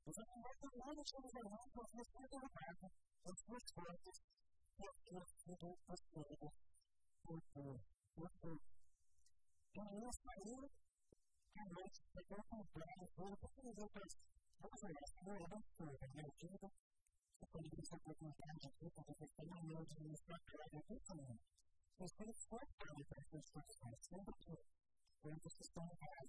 Because if you make the one which is in the hand of the Spirit of God, the first word is, what if you do this way, what do, what do. And you must not do it. And that's the open door of the open is open. Those are not very helpful in your kingdom. So when you set the content of people to say, I know to use that to other people now. So it's very important that this person is able to, when the system has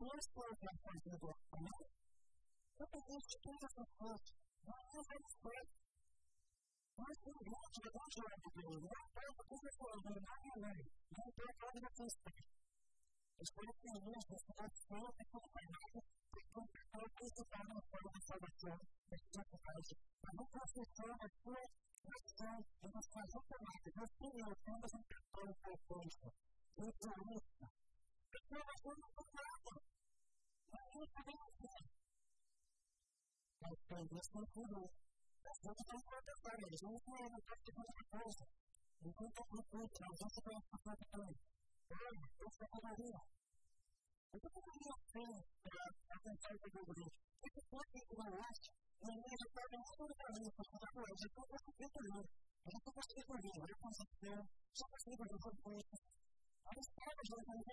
Duas coisas faz o bloco, né? Toda vez que todas essas coisas vão fazer coisas, mas o bloco é bom de lado dele, não é tanto que você falou, não é nada, não é tanto que ela vai fazer. As coisas que eu uso, as coisas que eu uso, as coisas que eu uso, para participar na forma de salvação da sua vontade, para não processar a sua ação e a sua vontade, na sua relação, mas em cartão de propósito, egoísta, Pero Dios no pudo, las cosas son contratables, no puede educarte con otra cosa. No cuenta con otra, no se puede pasar con él. Ay, esta es la vida. Esto es lo que fue para atentar el pueblo. Esto fue que una vez, en el medio de la historia de la vida, por favor, se puede hacer que te lo Esto fue que te lo digo, yo pensé que yo, yo pensé que yo fue por eso. A veces, para que yo lo diga,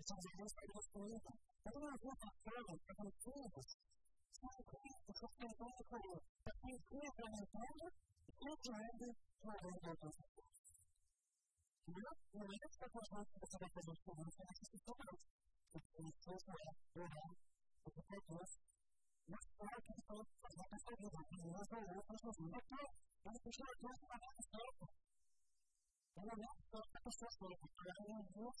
It sounds like most people just believe that. I don't know if you're that family, but I'm full of us. It's not great to come from the corner, but when oh, you feel oh, when you find it, you can't drive it to a way that goes like this. You know, when you get to the point where it's about oh, the most important thing, it's just about the things that are going on, the particulars, not all people, but like I said, you don't know, there's no other person who's not right, and if you try to do it, you're not going to stop them. And then that's the episode where you can only use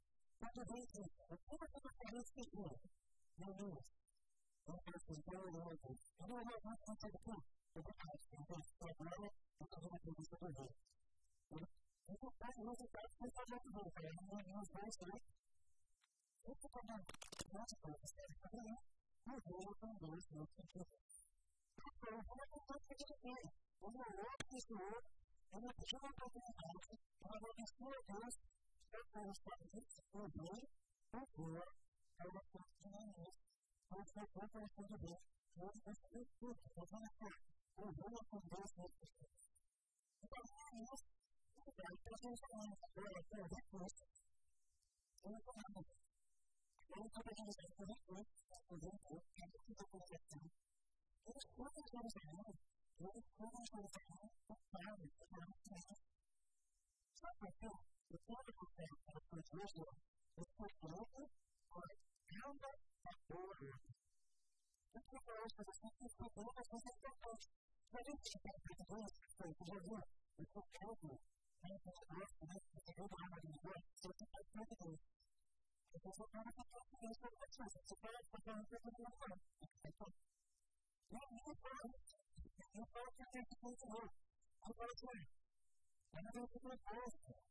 Надо выяснить, какого это корейский город. Я думаю, он просто сделал это. Я думаю, мы можем это путь. Это кажется, что это программа, которая это не задумала. Это даже если так, не сажать в это, я не могу знать, что это. Это когда, знаете, что это стоит, когда я не делаю, что он делает, что это путь. Это уже не так, что это путь. Он не лапки, что он, он не почему-то не лапки, он не лапки, Therefore, sentence or bill, therefore, Title 15 is, therefore, therefore, for the bill, towards this fifth group of the benefit, or one of them those with the bill. If I have this, if I have this, I have to go to the next list, and if I have this, I have to go to the next list, and for this group, and this is the first time, it is clear that it is a law, it is clear that it is a law, it is a law, it is a law, it is a law, the political thing for the First Muslim was quite local, but found that that border. This was the first of the second group of us was in the first. I didn't think that was the first thing to do here. We took care of it. And it was the first thing to do here in the world. So it's a perfectly it was a perfect combination of actions. It's a very profound thing to learn. You need to learn. You need to learn to take the things to work. I'm going to learn. I'm going to learn.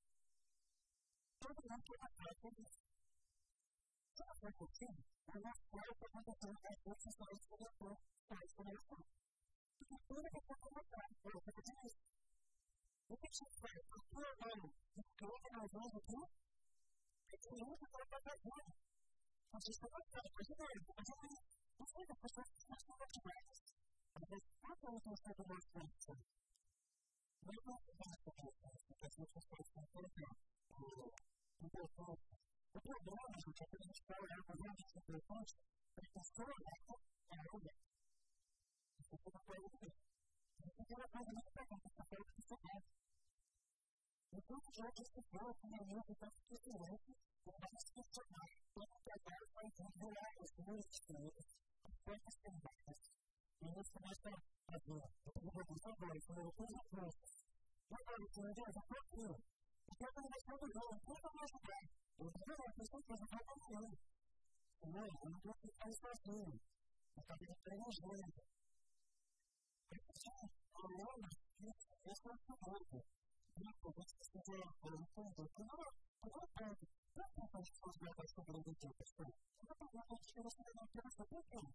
todo el tiempo para hacerlo. Yo no sé por qué, además, por eso cuando se usa el curso sobre el cerebro, para el cerebro, y que tiene que estar conectado con los profesionales. De hecho, para el futuro humano, y que no tenga los mismos tú, que tiene mucho para pasar bien. Entonces, por eso, el proceso de educación es una de las cosas más importantes. Entonces, ¿cuánto es nuestra relación? No es una de las cosas que se hace en el cura, com O problema, gente, é que a gente vai olhar para dentro desse elefante, a pessoa olhada é a mulher. Isso é uma coisa que Isso é uma coisa muito importante, essa coisa que você deve. Enquanto já estudou a maioria do tanto que se ouve, o mais questionado, todo trabalho faz um real, os dois estudos, as coisas perguntas. E isso começa a fazer. Eu vou fazer agora, eu vou fazer agora. Eu vou fazer agora, eu vou fazer agora já está deixando o jogo, não vai ajudar. Eu vou ver a pessoa que está confiando. Não, eu não estou ficando sozinho. Eu estou ficando sozinho. Falando que eu sou estudante. Grupo, você se vê falando tudo, eu não é eu Não é tanto as pessoas que não sobre o que eu estou. Eu não estou falando que eu não tem essa questão.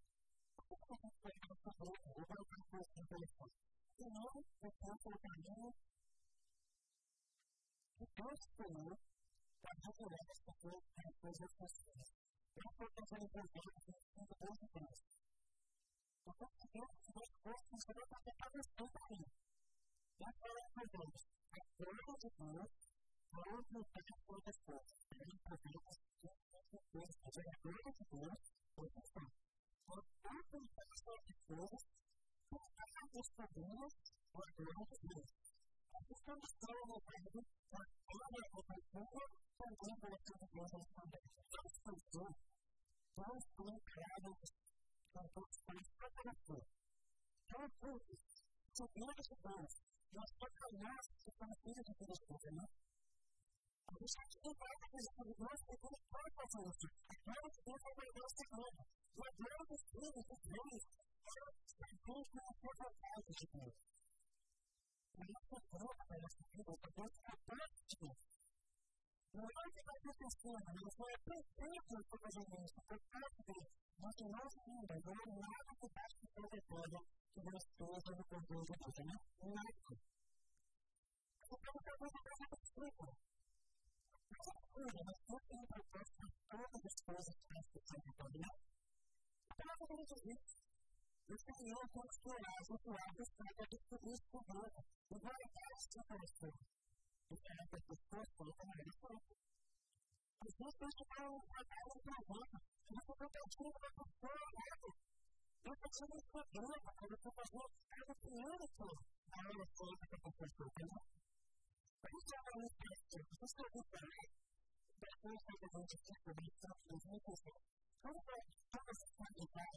Por que você está falando que eu vou colocar coisas no telefone? Se não, eu eu vou colocar Господу, который рядом с тобой произойдет Господь. Я попросил его сделать это Божий глаз. Потом теперь наш Господь живет на таком испытании. Я говорю вам, как правило, живу, Народный путь против Бога. Они проверят, что это Божий глаз. Я говорю вам, против Бога. Вот это и происходит Божий, что это Господь Бог, вот это Бог. Estamos falando de uma palavra profunda com o grupo da Casa de Deus. Nós somos nós somos criados com todos os preparação. Então, todos, segundo de Deus, nós trabalhamos com os filhos de Deus, não é? A gente tem que ter a visão de Deus que Deus pode fazer isso. A glória de Deus é uma Deus segura. E a glória dos filhos de Deus é a gente que não tem vontade de Deus. meio comprova da nossa vida, o poder fantástico. Não é o que está o mas é a presença do evangelista, por parte de que nós o não é nada que está se projetando que não esteja no poder de Deus, não é nada. Então, talvez a coisa da escrita. Mas o cura, mas não tem proposta para todas as coisas que estão se projetando, não? A o de Deus diz O Senhor faz coragem guarda para que Cristo viva e guardar o seu coração. E para que as pessoas colocam a resposta. As pessoas ficaram guardadas na vida, mas o protetivo da pessoa é nada. Eu preciso de problema para você fazer cada primeira coisa da minha coisa que eu estou fazendo. Por isso eu não me peço, você está me falando, da coisa que eu vou te fazer, da coisa que eu vou te fazer, da coisa que eu vou te fazer,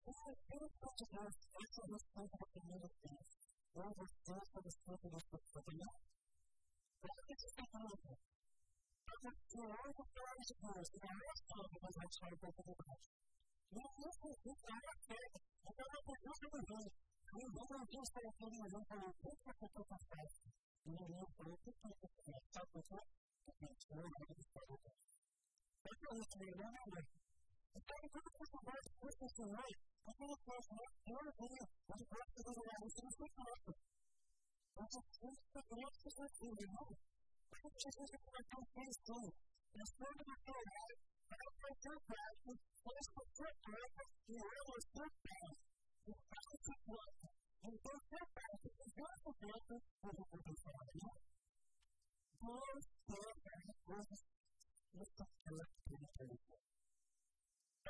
This is the ministries, where the of the spoken is for the love. But this is the problem. Because there are the fires of yours, and I ask you because I tried to do that. You know, this is not fair. I don't know what you're doing. You know, I'm just to tell you, I'm going to put the people to fight. You to put the to fight. I'm to the people to fight. I'm going to put to fight. Então, tudo que acontece com os profissionais, aquilo que nós não vemos, as práticas do lugar, isso não foi fato. Nós somos segredos que são filhos, não? Porque Jesus é uma tão pensão, pensando na realidade, para fazer práticas, para fazer práticas, e eu não sou prático, eu faço essa coisa. Então, se eu faço, se eu faço coisa, eu vou acontecer, não? Deus tem as coisas, eu sou prático, eu sou prático.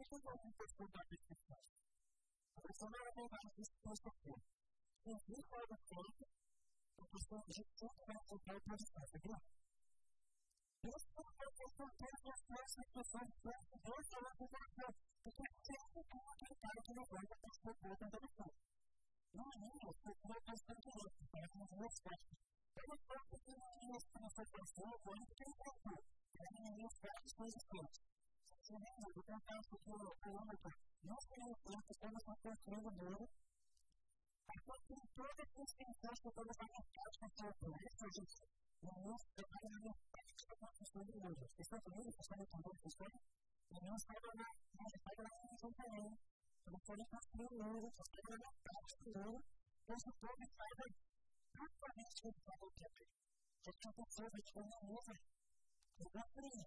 Estos valientes contra Cristo. Personalmente, las respuestas que un hijo de Cristo, porque son hechos para contra nuestra seguridad. Los contratos son tantas clases que son fuertes, no son las fuerzas, que son siempre como que para que no vaya a pasar por otra persona. No hay niños que son bastante fuertes para que no se los fuertes. Pero es parte de niños que nos alcanzó, fue el que es fuerte, que hay niños fuertes con sus fuertes. Segundo, eu confesso que o parâmetro não se reflete quando está eu o muro. A partir de toda a consciência que todas as práticas que eu conheço, a gente no início trabalha na minha prática da construção do muro. Vocês estão comigo? Vocês sabem como funciona? E não saiba na prática da construção também. Quando forem construir o muro, vocês saibam na prática do muro, pois o povo saiba exatamente o que eu Eu está acontecendo. Porque as pessoas, a gente não usa, não aprende.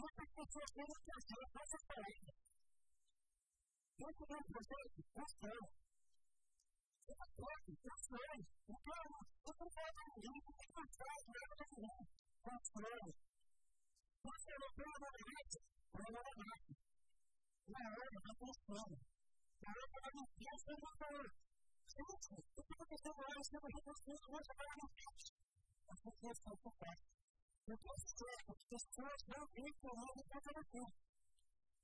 muitas pessoas têm que agir dessa forma. Dentro de um projeto, funciona. Uma troca, funciona. O plano, eu não falo de ninguém, porque funciona, não é de ninguém. Funciona. Você não tem uma mente, não é uma mente. Na hora, não funciona. Na hora da confiança, não funciona. Gente, o que tá aconteceu agora, eu é estou reconstruindo, hoje eu estava no frente. A confiança é o que faz. No processo, as pessoas não têm formado contra a vida.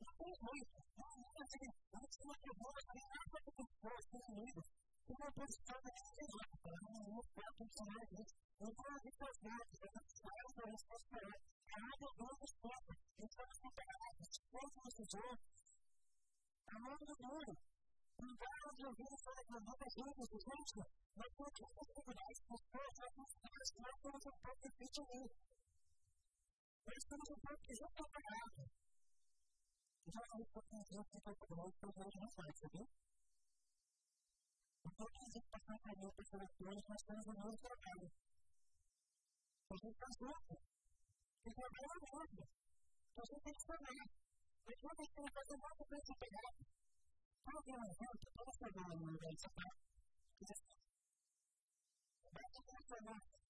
Não tem jeito. Não é assim. Não é uma pergunta que nada que pessoas têm medo. Tem uma posição que é desejada. Não é um fato que não é isso. Não tem uma dificuldade. Não é necessário para isso não Cada um dos corpos. Então, se pegar os corpos do tesouro, a mão do duro, Lugares de ouvir para que muita gente se sente, mas tem muitas dificuldades, pessoas já consideradas não como se fosse feito mesmo. Nós temos um corpo que já está apagado. Já é um corpo que já está apagado, que a gente não faz, sabia? Então, a gente está fazendo para as pessoas, nós temos um novo trabalho. A gente está junto. O trabalho é novo. A gente tem que trabalhar. Mas quando a gente tem que fazer uma coisa pegada, quando tem um evento, quando você vai num lugar de sapato, diz assim, vai ter que trabalhar.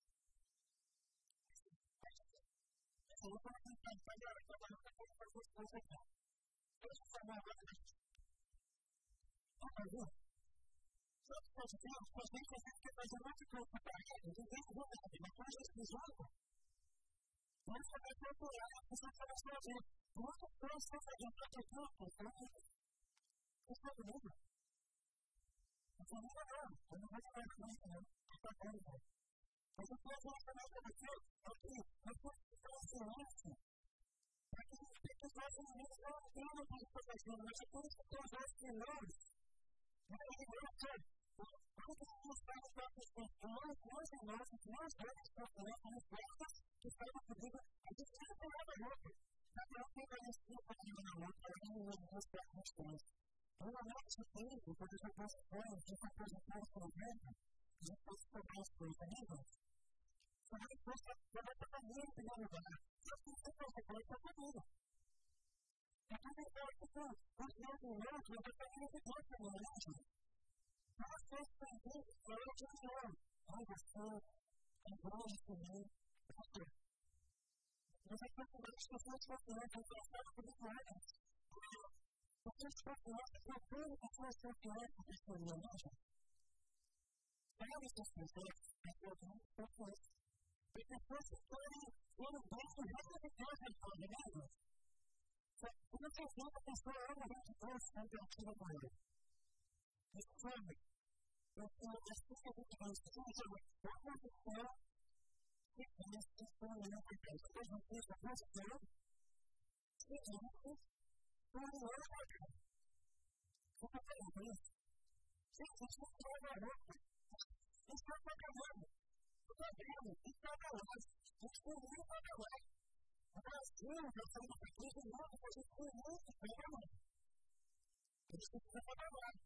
falou para mim que está agora trabalhando com a pessoa que você está. Essa é uma coisa que está fazendo. Só que nós temos, nós nem fazemos que fazer muito pouco para ele, ninguém viu nada, mas nós já fizemos. Nós também procuramos, nós não estamos fazendo. Muito pouco está fazendo tanto tempo, então, isso é o mundo. Então, não é nada, eu não vou falar nada, não. Está bom, não. Mas eu quero falar com você aqui, nós temos que falar silêncio. Para que os pequenos meninos não entendam o que está fazendo, nós já temos que causar os sinais. Não é isso, Como que se mostrava para os pessoas, nós e nós, nós dois, nós dois, nós dois, que estavam a gente tinha que falar da outra. Cada um tem uma escolha para mim na outra, e eu não vou ser resposta. Eu não acho que eu vou fazer as coisas, eu vou fazer as Você vai, você, você vai estar muito bem agora. Eu sei que você vai estar comigo. E tudo isso é que os meus irmãos não estão me ajudando no mundo. Mas eu entendi que eu te amo. Ai, você, é grande por mim. Mas eu estou com as pessoas que eu amo, que eu estou com as pessoas. Porque as pessoas que eu amo, que eu estou com as pessoas, que eu amo. Várias pessoas, que eu amo, que eu estou com as pessoas. Because this is really one of the best and healthiest versions of the Bible. So, this is not the story of the first and the actual Bible. It's family. It's the specific institution of what was the story. It is the story of everything. It doesn't mean the first story. It is the story of everything. It's the story of everything. It's the story of everything. It's the story of everything. проблемы не подавать, почему ну, не подавать? У нас деньги на самом деле много почему не подавать? Почему не подавать?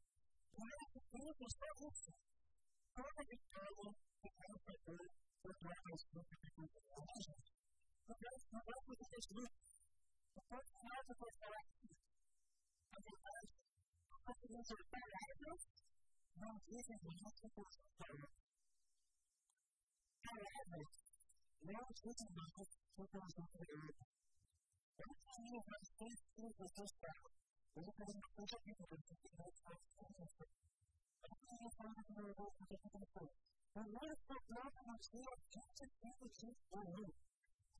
У нас трудно справиться. Только без того, как мы хотели, как мы хотели, как мы хотели. Когда мы работаем, то есть мы надо постараться. А ты знаешь, как мы уже стараемся, нам жизнь не может быть However, now Jesus Christ took us into the earth. Every time you have faith in Jesus Christ, we can push it into the earth. Every time you find a relationship with Jesus, the Lord is not going to see us just as he was just for you.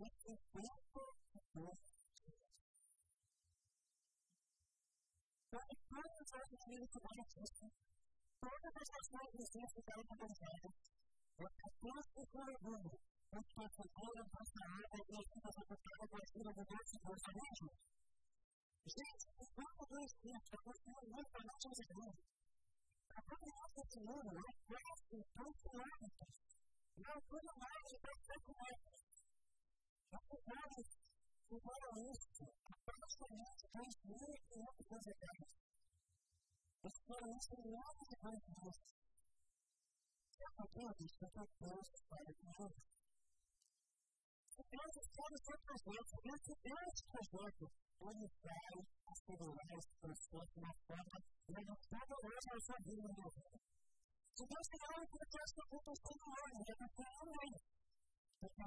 He is faithful to you. But if God is not going to be the one who is faithful, God is not going to be the one who is faithful. Las capturas que fueron dando, porque se fueron transformando los tipos de pescado para hacer un lugar sin fuerza mucho. Gente, ¿cuánto es que las capturas no están hechas de amor? Capaz de hacer su mundo, no puedes intentar hábitos. No puedo más intentar con hábitos. No puedo más jugar a esto. Capaz de hacer transmitir y no puedo hacer hábitos. Es que no se lo hace con hábitos. com todos, porque Deus para Se Deus está no seu projeto, nesse grande projeto, Ele vai acelerar esse processo na forma maravilhosa da sua e no Se Deus tiver um processo que aconteceu no ano, ele vai ter um ano. se você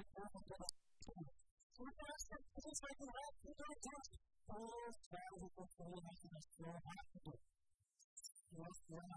acha que Deus vai durar tudo o Deus, Deus que reconstruir a geração rápido. Se você ama a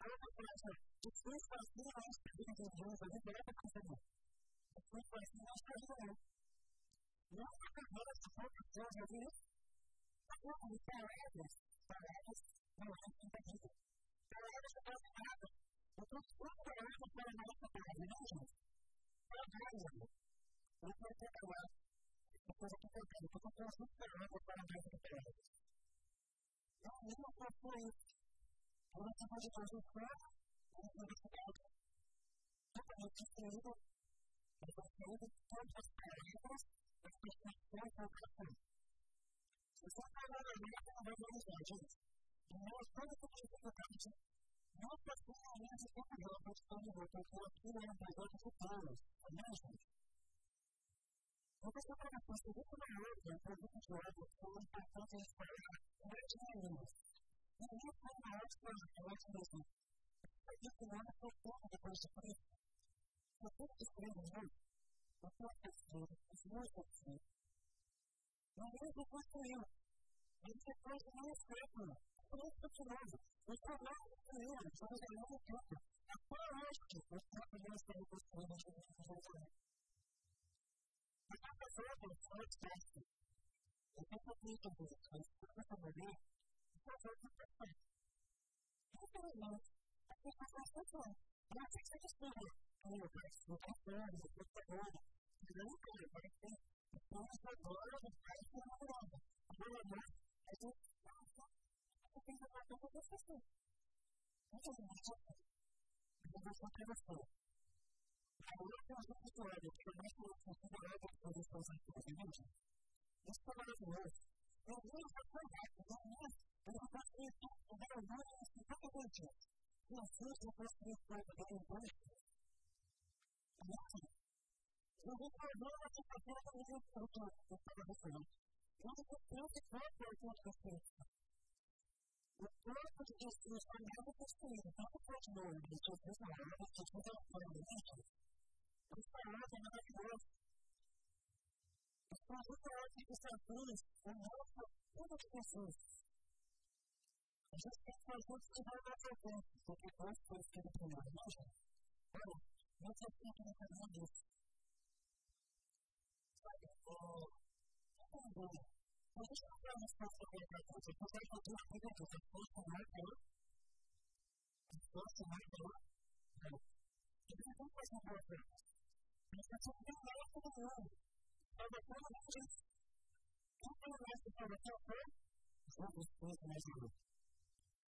Alguma coisa que fez fazer nós pedirmos a Deus, a gente não vai fazer. Que fez fazer nós pedirmos. Não é que agora se for que Deus é Deus, agora como palavras, palavras não é impedida. Palavras não fazem nada. Eu estou todo parado para a nossa palavra, não gente. Para Deus, amor. Eu estou preparado. Uma coisa que eu quero, eu estou com as duas palavras para a nossa palavra. Não, eu não posso isso. Quando você pode fazer um plano, você pode fazer algo. tem que Mas você usa todas as palavras, as percepções e vocações. Se você falar a mesma, não vai realizar, gente. E nós, todos os que estamos aqui, não passamos a mesma confusão que estamos voltando aqui na empresa de planos. Amém, gente? Você só para você, muito maior que a produto de água, com a importância de espalhar mais de meninas. E aí mais fui maior de projetos mesmo. Eu fiz um ano por pouco depois de preso. Eu fui preso muito. Eu fui preso, fiz muito preso. Não veio do construiu. Mas depois não é certo. Não continuava. Eu trabalho com ele, mas eu não entendo. Até hoje, eu trabalho com ele construindo de um desenvolvimento. Mas a pessoa que eu fui, eu esqueci. Eu tenho que entender, mas eu tenho que entender fazer o que faz. Infelizmente, a gente faz funções. Não se satisfaz com o resto do cachorro, do computador, que não tem, vai ter. Então, isso agora faz com a a gente a a você. A eu mais vou considerar para poder fazer a a Потому что есть тот, куда вы можете что-то получить. И на свете просто есть какое-то время больше. Понимаете? Но вы продолжите посмотреть на эту культуру, которую вы знаете. Надо посмотреть, как вы это слышите. Вот просто здесь не стандарты пустые, так и можно увидеть, что вы знаете, что здесь вы знаете. Представляете, на этот раз Посмотрите, как написал Крыльев, он просто, это как Иисус. just because what's the hard thing that the first place can be in our nation. Well, what's the thing that can have this? Second, well, I don't know. Well, this is how this person will get that because I don't do it because it's a person right there. It's a person right there. No. It's a good person right there. It's a good person right there. And the problem is, people are asking for the help, right? It's not just personalizing it.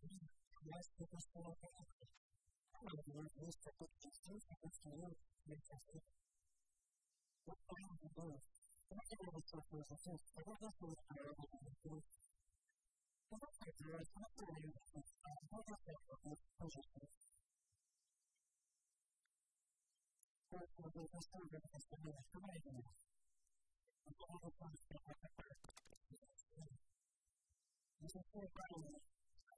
власть это слово порядка. Есть такой инстинкт, который мешает. Вот понятно было. Я не могу сказать, что это все. Я не могу сказать, что это все. Я не могу сказать, что это все. Я не могу сказать, что это все. Поэтому я не знаю, как это становится правильным. Я не могу сказать, что это правильно. Я не знаю, правильно.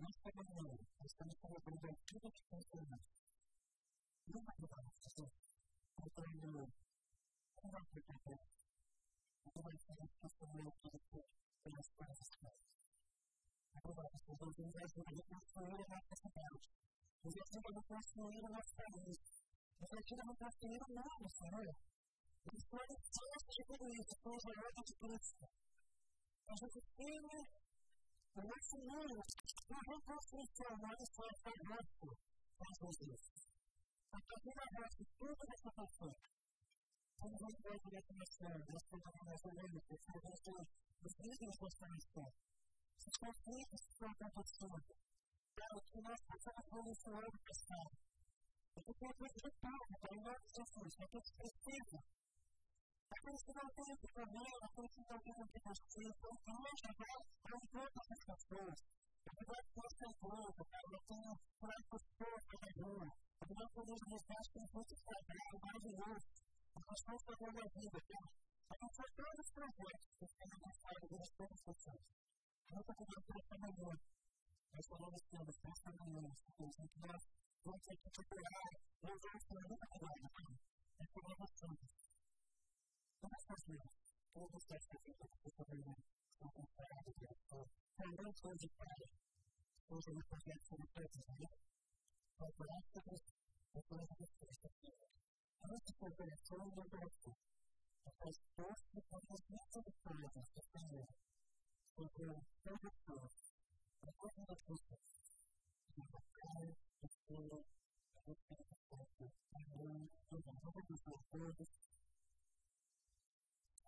Nós estamos não, nós estamos colocando aquilo que funciona. Não vai mudar a pessoa. Colocando como então, vai ficar a terra. Como vai que a pessoa não que pelas coisas que faz. Agora, as pessoas nos ajudam a construir a nossa cidade. Nos ajudam a construir o nosso país. Nos ajudam a construir o mundo, Senhor. Eles podem fortes e bonitos com o valor de Cristo. A gente tem The next thing is, we have this issue on one side That's what it is. And I think that has do with the And we go to the hospital, that's what the hospital is. to the hospital, it's the easiest hospital. So, it's the easiest hospital. Now, it's the most successful of this time. If you can't make it back, then that's different. But aqueles que não têm esse problema, aqueles que não têm esse justiça, o não vai para todas as pessoas. Eu queria que fosse um pouco, cara, eu tenho francos poucos na rua. Eu queria que eles me dessem muito trabalho, maravilhoso. Eu estou fazendo a vida, cara. A gente faz todos os projetos que estão na sala, eles todos os projetos. Eu nunca tive um projeto melhor. Nós falamos que eles pensam em nós, eles não querem, vão ter que te curar, não vão ser muito cuidados, cara. É como você. 私たちの応募者たちの心の心の力というと、それを通じて、当時の活躍する人たちがね、これから一つ、僕の話をしてきて、あの人たちがそういうことを、私、どうしてこの人たちをやってたのそこを、そういうことを、僕の話をして、今、僕から、僕の、僕の話をして、僕の話をして、僕の話をして、